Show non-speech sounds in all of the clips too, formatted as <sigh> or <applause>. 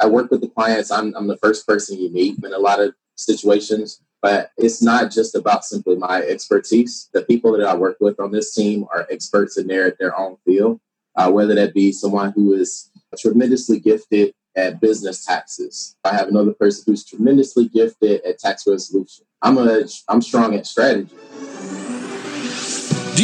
I work with the clients. I'm, I'm the first person you meet in a lot of situations, but it's not just about simply my expertise. The people that I work with on this team are experts in their, their own field, uh, whether that be someone who is tremendously gifted at business taxes. I have another person who's tremendously gifted at tax resolution. I'm a I'm strong at strategy.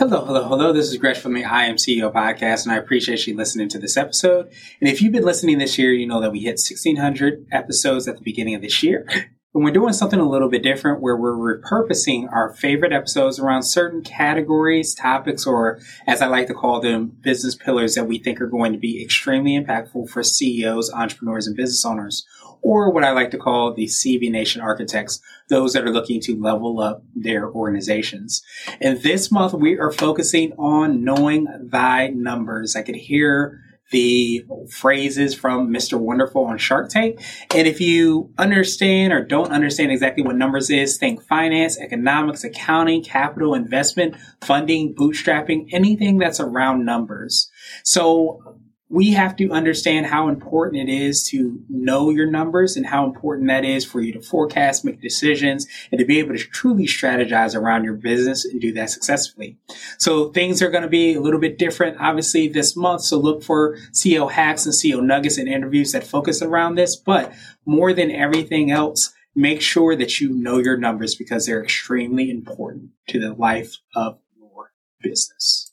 Hello, hello, hello. This is Gresh from the I Am CEO podcast, and I appreciate you listening to this episode. And if you've been listening this year, you know that we hit 1600 episodes at the beginning of this year. <laughs> And we're doing something a little bit different where we're repurposing our favorite episodes around certain categories, topics, or as I like to call them, business pillars that we think are going to be extremely impactful for CEOs, entrepreneurs, and business owners or what I like to call the CBNation architects, those that are looking to level up their organizations. And this month we are focusing on knowing thy numbers. I could hear the phrases from Mr. Wonderful on Shark Tank. And if you understand or don't understand exactly what numbers is, think finance, economics, accounting, capital, investment, funding, bootstrapping, anything that's around numbers. So we have to understand how important it is to know your numbers and how important that is for you to forecast, make decisions, and to be able to truly strategize around your business and do that successfully. So things are going to be a little bit different, obviously, this month. So look for CEO hacks and CEO nuggets and interviews that focus around this. But more than everything else, make sure that you know your numbers because they're extremely important to the life of your business.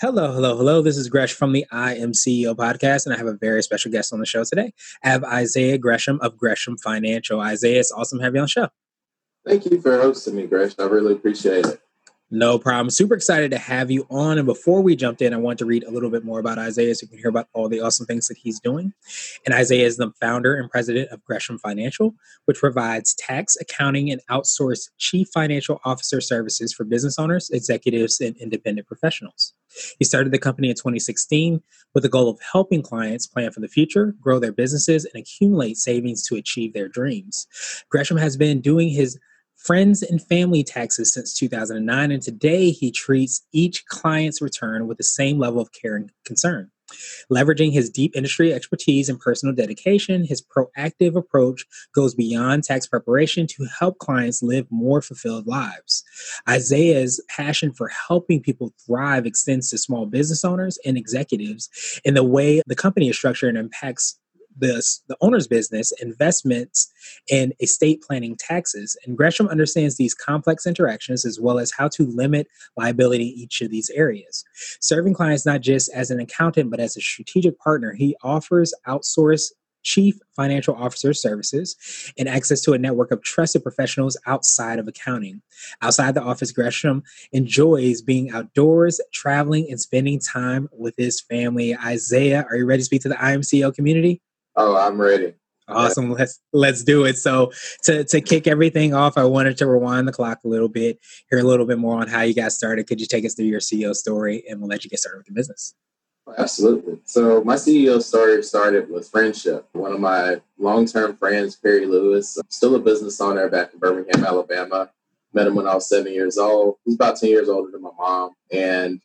Hello, hello, hello. This is Gresh from the I Am CEO podcast, and I have a very special guest on the show today. I have Isaiah Gresham of Gresham Financial. Isaiah, it's awesome to have you on the show. Thank you for hosting me, Gresh. I really appreciate it. No problem. Super excited to have you on. And before we jumped in, I want to read a little bit more about Isaiah so you can hear about all the awesome things that he's doing. And Isaiah is the founder and president of Gresham Financial, which provides tax, accounting, and outsourced chief financial officer services for business owners, executives, and independent professionals. He started the company in 2016 with the goal of helping clients plan for the future, grow their businesses, and accumulate savings to achieve their dreams. Gresham has been doing his friends and family taxes since 2009, and today he treats each client's return with the same level of care and concern. Leveraging his deep industry expertise and personal dedication, his proactive approach goes beyond tax preparation to help clients live more fulfilled lives. Isaiah's passion for helping people thrive extends to small business owners and executives in the way the company is structured and impacts the, the owner's business, investments, and estate planning taxes. And Gresham understands these complex interactions as well as how to limit liability in each of these areas. Serving clients not just as an accountant, but as a strategic partner, he offers outsourced chief financial officer services and access to a network of trusted professionals outside of accounting. Outside the office, Gresham enjoys being outdoors, traveling, and spending time with his family. Isaiah, are you ready to speak to the I Am CEO community? Oh, I'm ready. Awesome. Let's let's do it. So to to kick everything off, I wanted to rewind the clock a little bit, hear a little bit more on how you got started. Could you take us through your CEO story and we'll let you get started with your business? Absolutely. So my CEO story started with friendship. One of my long-term friends, Perry Lewis, still a business owner back in Birmingham, Alabama. Met him when I was seven years old. He's about 10 years older than my mom. And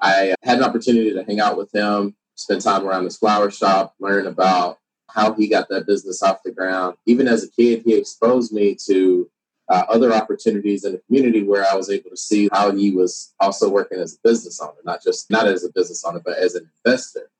I had an opportunity to hang out with him, spend time around his flower shop, learn about how he got that business off the ground. Even as a kid, he exposed me to uh, other opportunities in the community where I was able to see how he was also working as a business owner, not just not as a business owner, but as an investor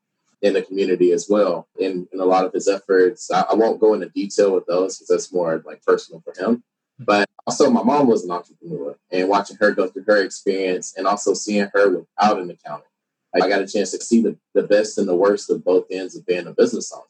in the community as well. In, in a lot of his efforts, I, I won't go into detail with those because that's more like personal for him. But also, my mom was an entrepreneur, and watching her go through her experience, and also seeing her without an accountant, I got a chance to see the, the best and the worst of both ends of being a business owner.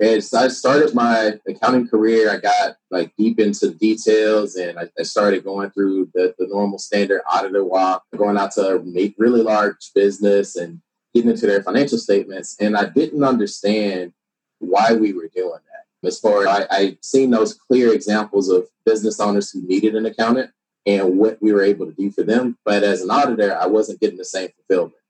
And so I started my accounting career. I got like deep into the details and I, I started going through the, the normal standard auditor walk, going out to really large business and getting into their financial statements. And I didn't understand why we were doing that. As far as I, I seen those clear examples of business owners who needed an accountant and what we were able to do for them. But as an auditor, I wasn't getting the same fulfillment.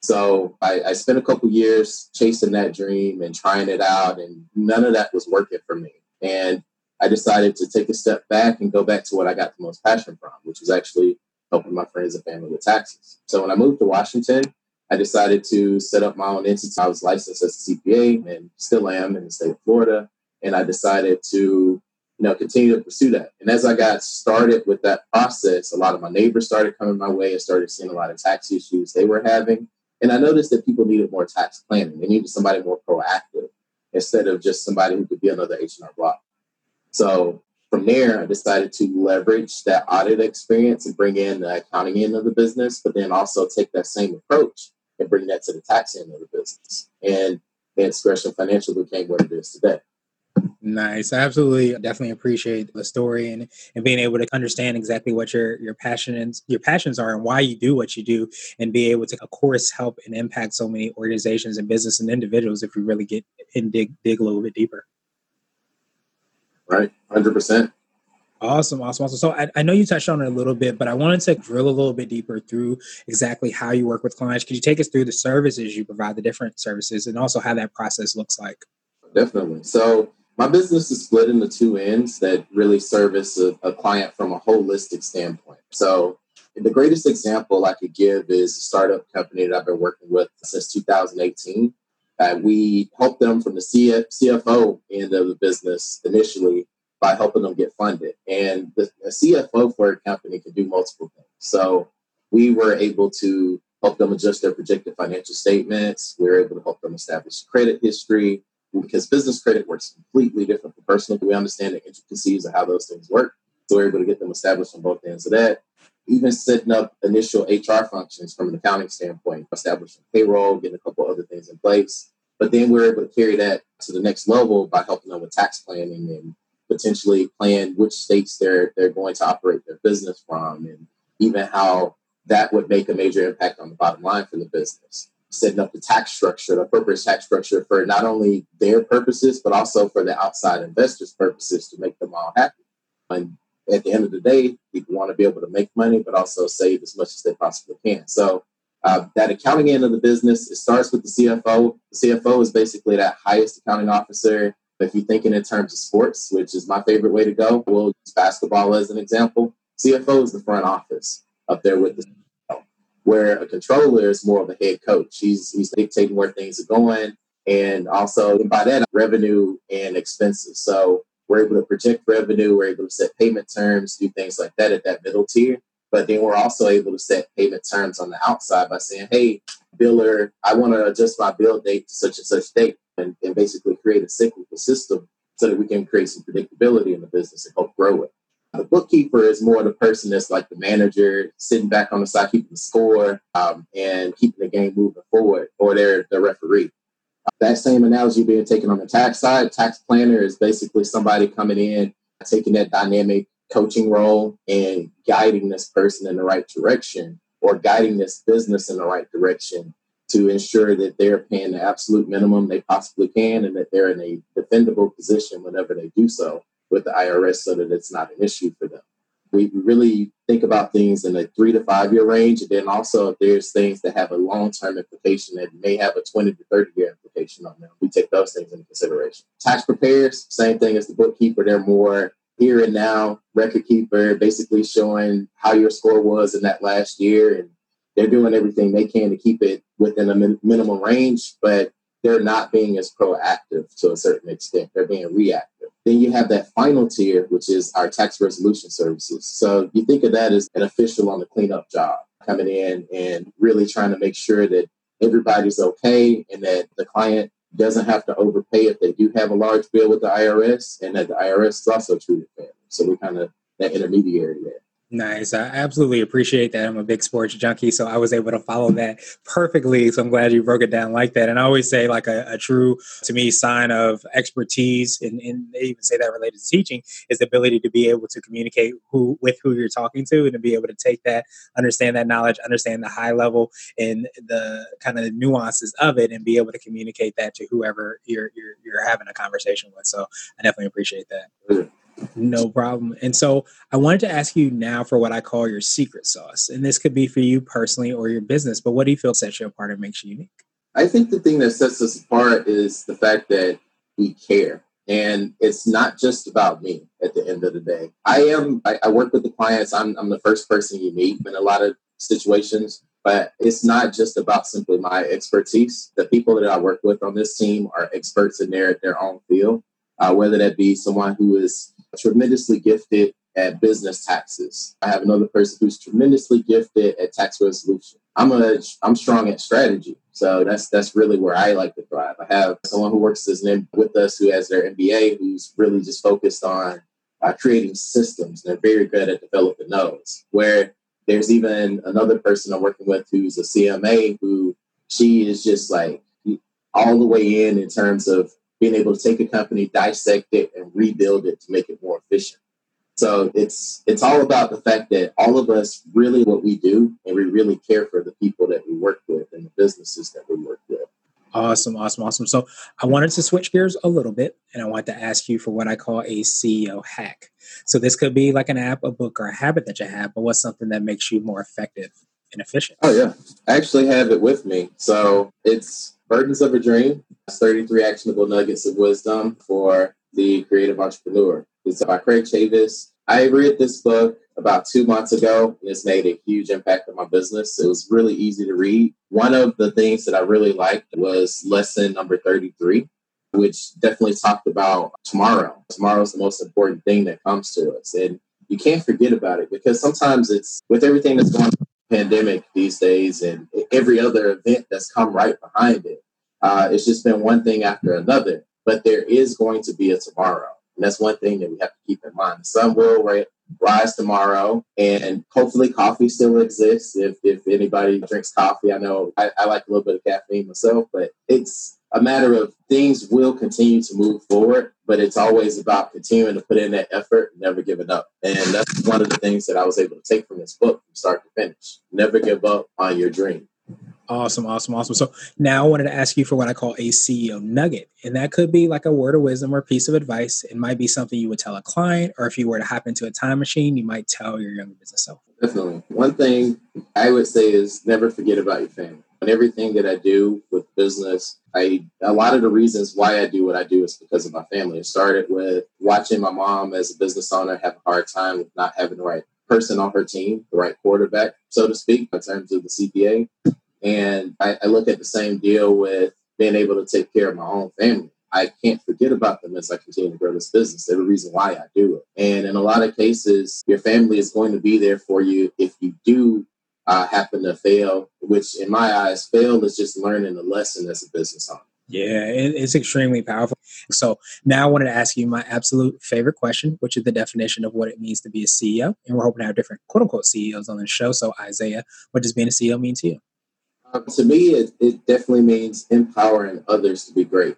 So I, I spent a couple years chasing that dream and trying it out, and none of that was working for me. And I decided to take a step back and go back to what I got the most passion from, which was actually helping my friends and family with taxes. So when I moved to Washington, I decided to set up my own entity. I was licensed as a CPA and still am in the state of Florida. And I decided to, you know, continue to pursue that. And as I got started with that process, a lot of my neighbors started coming my way and started seeing a lot of tax issues they were having. And I noticed that people needed more tax planning. They needed somebody more proactive instead of just somebody who could be another H&R Block. So from there, I decided to leverage that audit experience and bring in the accounting end of the business, but then also take that same approach and bring that to the tax end of the business. And then Gresham Financial became what it is today. Nice. I absolutely definitely appreciate the story and, and being able to understand exactly what your your passion and your passions are and why you do what you do and be able to of course help and impact so many organizations and business and individuals if we really get and dig dig a little bit deeper. Right. Hundred percent. Awesome, awesome, awesome. So I, I, know you touched on it a little bit, but I wanted to drill a little bit deeper through exactly how you work with clients. Could you take us through the services you provide, the different services, and also how that process looks like? Definitely. So my business is split into two ends that really service a, a client from a holistic standpoint. So the greatest example I could give is a startup company that I've been working with since 2018. Uh, we helped them from the CF, CFO end of the business initially by helping them get funded. And the, the CFO for a company can do multiple things. So we were able to help them adjust their projected financial statements. We were able to help them establish credit history because business credit works completely different from personal. We understand the intricacies of how those things work. So we're able to get them established on both ends of that. Even setting up initial HR functions from an accounting standpoint, establishing payroll, getting a couple other things in place. But then we're able to carry that to the next level by helping them with tax planning and potentially plan which states they're they're going to operate their business from, and even how that would make a major impact on the bottom line for the business. Setting up the tax structure, the appropriate tax structure for not only their purposes, but also for the outside investors' purposes to make them all happy. And at the end of the day, people want to be able to make money, but also save as much as they possibly can. So uh, that accounting end of the business, it starts with the CFO. The CFO is basically that highest accounting officer if you're thinking in terms of sports, which is my favorite way to go, we'll use basketball as an example. CFO is the front office up there with the where a controller is more of a head coach. He's he's dictating where things are going, and also by that revenue and expenses. So we're able to project revenue, we're able to set payment terms, do things like that at that middle tier. But then we're also able to set payment terms on the outside by saying, "Hey, biller, I want to adjust my bill date to such and such date." and, and basically create a cyclical system so that we can create some predictability in the business and help grow it. The bookkeeper is more the person that's like the manager, sitting back on the side, keeping the score um, and keeping the game moving forward, or they're the referee. That same analogy being taken on the tax side, tax planner is basically somebody coming in, taking that dynamic coaching role and guiding this person in the right direction or guiding this business in the right direction to ensure that they're paying the absolute minimum they possibly can and that they're in a defendable position whenever they do so with the IRS so that it's not an issue for them. We really think about things in a three to five year range. And then also, if there's things that have a long term implication that may have a 20 to 30 year implication on them, we take those things into consideration. Tax preparers, same thing as the bookkeeper, they're more here and now record keeper, basically showing how your score was in that last year and they're doing everything they can to keep it within a min- minimum range, but they're not being as proactive to a certain extent. They're being reactive. Then you have that final tier, which is our tax resolution services. So you think of that as an official on the cleanup job coming in and really trying to make sure that everybody's okay and that the client doesn't have to overpay if they do have a large bill with the IRS and that the IRS is also treated fairly. So we're kind of that intermediary there. Nice. I absolutely appreciate that. I'm a big sports junkie, so I was able to follow that perfectly. So I'm glad you broke it down like that. And I always say, like a, a true, to me, sign of expertise, and, and, they even say that related to teaching, is the ability to be able to communicate who with who you're talking to, and to be able to take that, understand that knowledge, understand the high level and the kind of nuances of it, and be able to communicate that to whoever you're you're, you're having a conversation with. So I definitely appreciate that. No problem. And so I wanted to ask you now for what I call your secret sauce. And this could be for you personally or your business, but what do you feel sets you apart and makes you unique? I think the thing that sets us apart is the fact that we care. And it's not just about me at the end of the day. I am, I, I work with the clients. I'm, I'm the first person you meet in a lot of situations, but it's not just about simply my expertise. The people that I work with on this team are experts in their, their own field, uh, whether that be someone who is tremendously gifted at business taxes. I have another person who's tremendously gifted at tax resolution. I'm a I'm strong at strategy. So that's that's really where I like to thrive. I have someone who works as an with us who has their MBA who's really just focused on uh, creating systems. They're very good at developing those. Where there's even another person I'm working with who's a CMA who she is just like all the way in in terms of being able to take a company, dissect it, and rebuild it to make it more efficient. So it's it's all about the fact that all of us really what we do, and we really care for the people that we work with and the businesses that we work with. Awesome, awesome, awesome. So I wanted to switch gears a little bit, and I want to ask you for what I call a CEO hack. So this could be like an app, a book, or a habit that you have, but what's something that makes you more effective and efficient? Oh yeah, I actually have it with me. So it's Burdens of a Dream 33 Actionable Nuggets of Wisdom for the Creative Entrepreneur. It's by Craig Chavis. I read this book about two months ago, and it's made a huge impact on my business. It was really easy to read. One of the things that I really liked was lesson number 33, which definitely talked about tomorrow. Tomorrow is the most important thing that comes to us. And you can't forget about it because sometimes it's with everything that's going on pandemic these days and every other event that's come right behind it. Uh, it's just been one thing after another, but there is going to be a tomorrow. And that's one thing that we have to keep in mind. The sun will rise tomorrow, and hopefully, coffee still exists. If, if anybody drinks coffee, I know I, I like a little bit of caffeine myself, but it's a matter of things will continue to move forward, but it's always about continuing to put in that effort, never giving up. And that's one of the things that I was able to take from this book from start to finish. Never give up on your dream. Awesome, awesome, awesome. So now I wanted to ask you for what I call a CEO nugget. And that could be like a word of wisdom or piece of advice. It might be something you would tell a client, or if you were to hop into a time machine, you might tell your younger business self. Definitely. One thing I would say is never forget about your family. And everything that I do with business, I a lot of the reasons why I do what I do is because of my family. It started with watching my mom as a business owner have a hard time with not having the right person on her team, the right quarterback, so to speak, in terms of the CPA. And I, I look at the same deal with being able to take care of my own family. I can't forget about them as I continue to grow this business. They're the reason why I do it. And in a lot of cases, your family is going to be there for you if you do uh, happen to fail, which in my eyes, fail is just learning a lesson as a business owner. Yeah, it's extremely powerful. So now I wanted to ask you my absolute favorite question, which is the definition of what it means to be a CEO. And we're hoping to have different quote unquote CEOs on the show. So Isaiah, what does being a CEO mean to you? Um, to me, it, it definitely means empowering others to be great.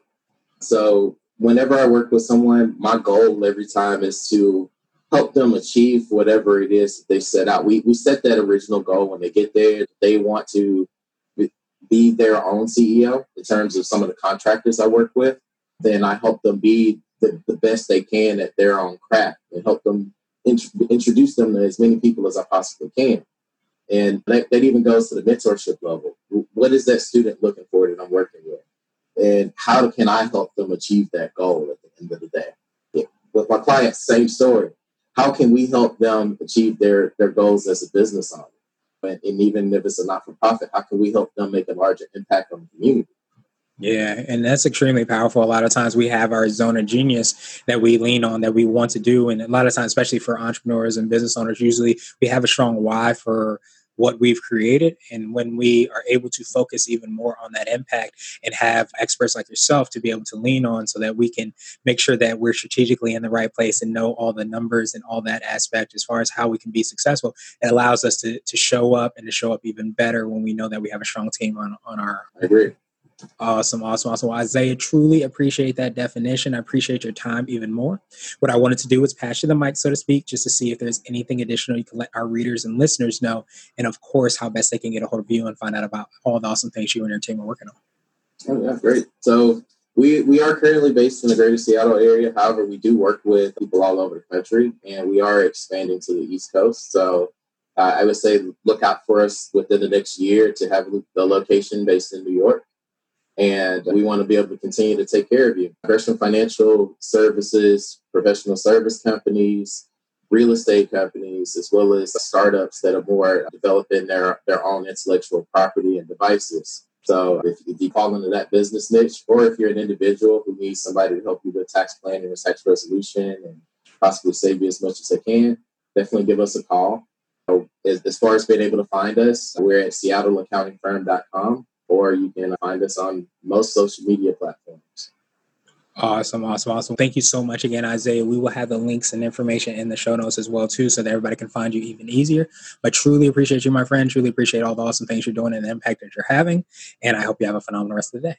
So whenever I work with someone, my goal every time is to help them achieve whatever it is they set out. We, we set that original goal when they get there. They want to be their own CEO in terms of some of the contractors I work with. Then I help them be the, the best they can at their own craft and help them int- introduce them to as many people as I possibly can. And that, that even goes to the mentorship level. What is that student looking for that I'm working with? And how can I help them achieve that goal at the end of the day? Yeah. With my clients, same story. How can we help them achieve their, their goals as a business owner? And, and even if it's a not for profit, how can we help them make a larger impact on the community? Yeah, and that's extremely powerful. A lot of times we have our zone of genius that we lean on that we want to do. And a lot of times, especially for entrepreneurs and business owners, usually we have a strong why for what we've created. And when we are able to focus even more on that impact and have experts like yourself to be able to lean on so that we can make sure that we're strategically in the right place and know all the numbers and all that aspect as far as how we can be successful, it allows us to, to show up and to show up even better when we know that we have a strong team on, on our. I agree. Awesome, awesome, awesome. Well, Isaiah, truly appreciate that definition. I appreciate your time even more. What I wanted to do was pass you the mic, so to speak, just to see if there's anything additional you can let our readers and listeners know, and of course, how best they can get a hold of you and find out about all the awesome things you and your team are working on. Oh, yeah, great. So we we are currently based in the greater Seattle area. However, we do work with people all over the country, and we are expanding to the East Coast. So uh, I would say look out for us within the next year to have the location based in New York and we want to be able to continue to take care of you. Gresham Financial Services, professional service companies, real estate companies, as well as startups that are more developing their, their own intellectual property and devices. So if, if you fall into that business niche, or if you're an individual who needs somebody to help you with tax planning or tax resolution and possibly save you as much as they can, definitely give us a call. As far as being able to find us, we're at seattleaccountingfirm.com or you can find us on most social media platforms. Awesome, awesome, awesome. Thank you so much again, Isaiah. We will have the links and information in the show notes as well, too, so that everybody can find you even easier. But truly appreciate you, my friend. Truly appreciate all the awesome things you're doing and the impact that you're having. And I hope you have a phenomenal rest of the day.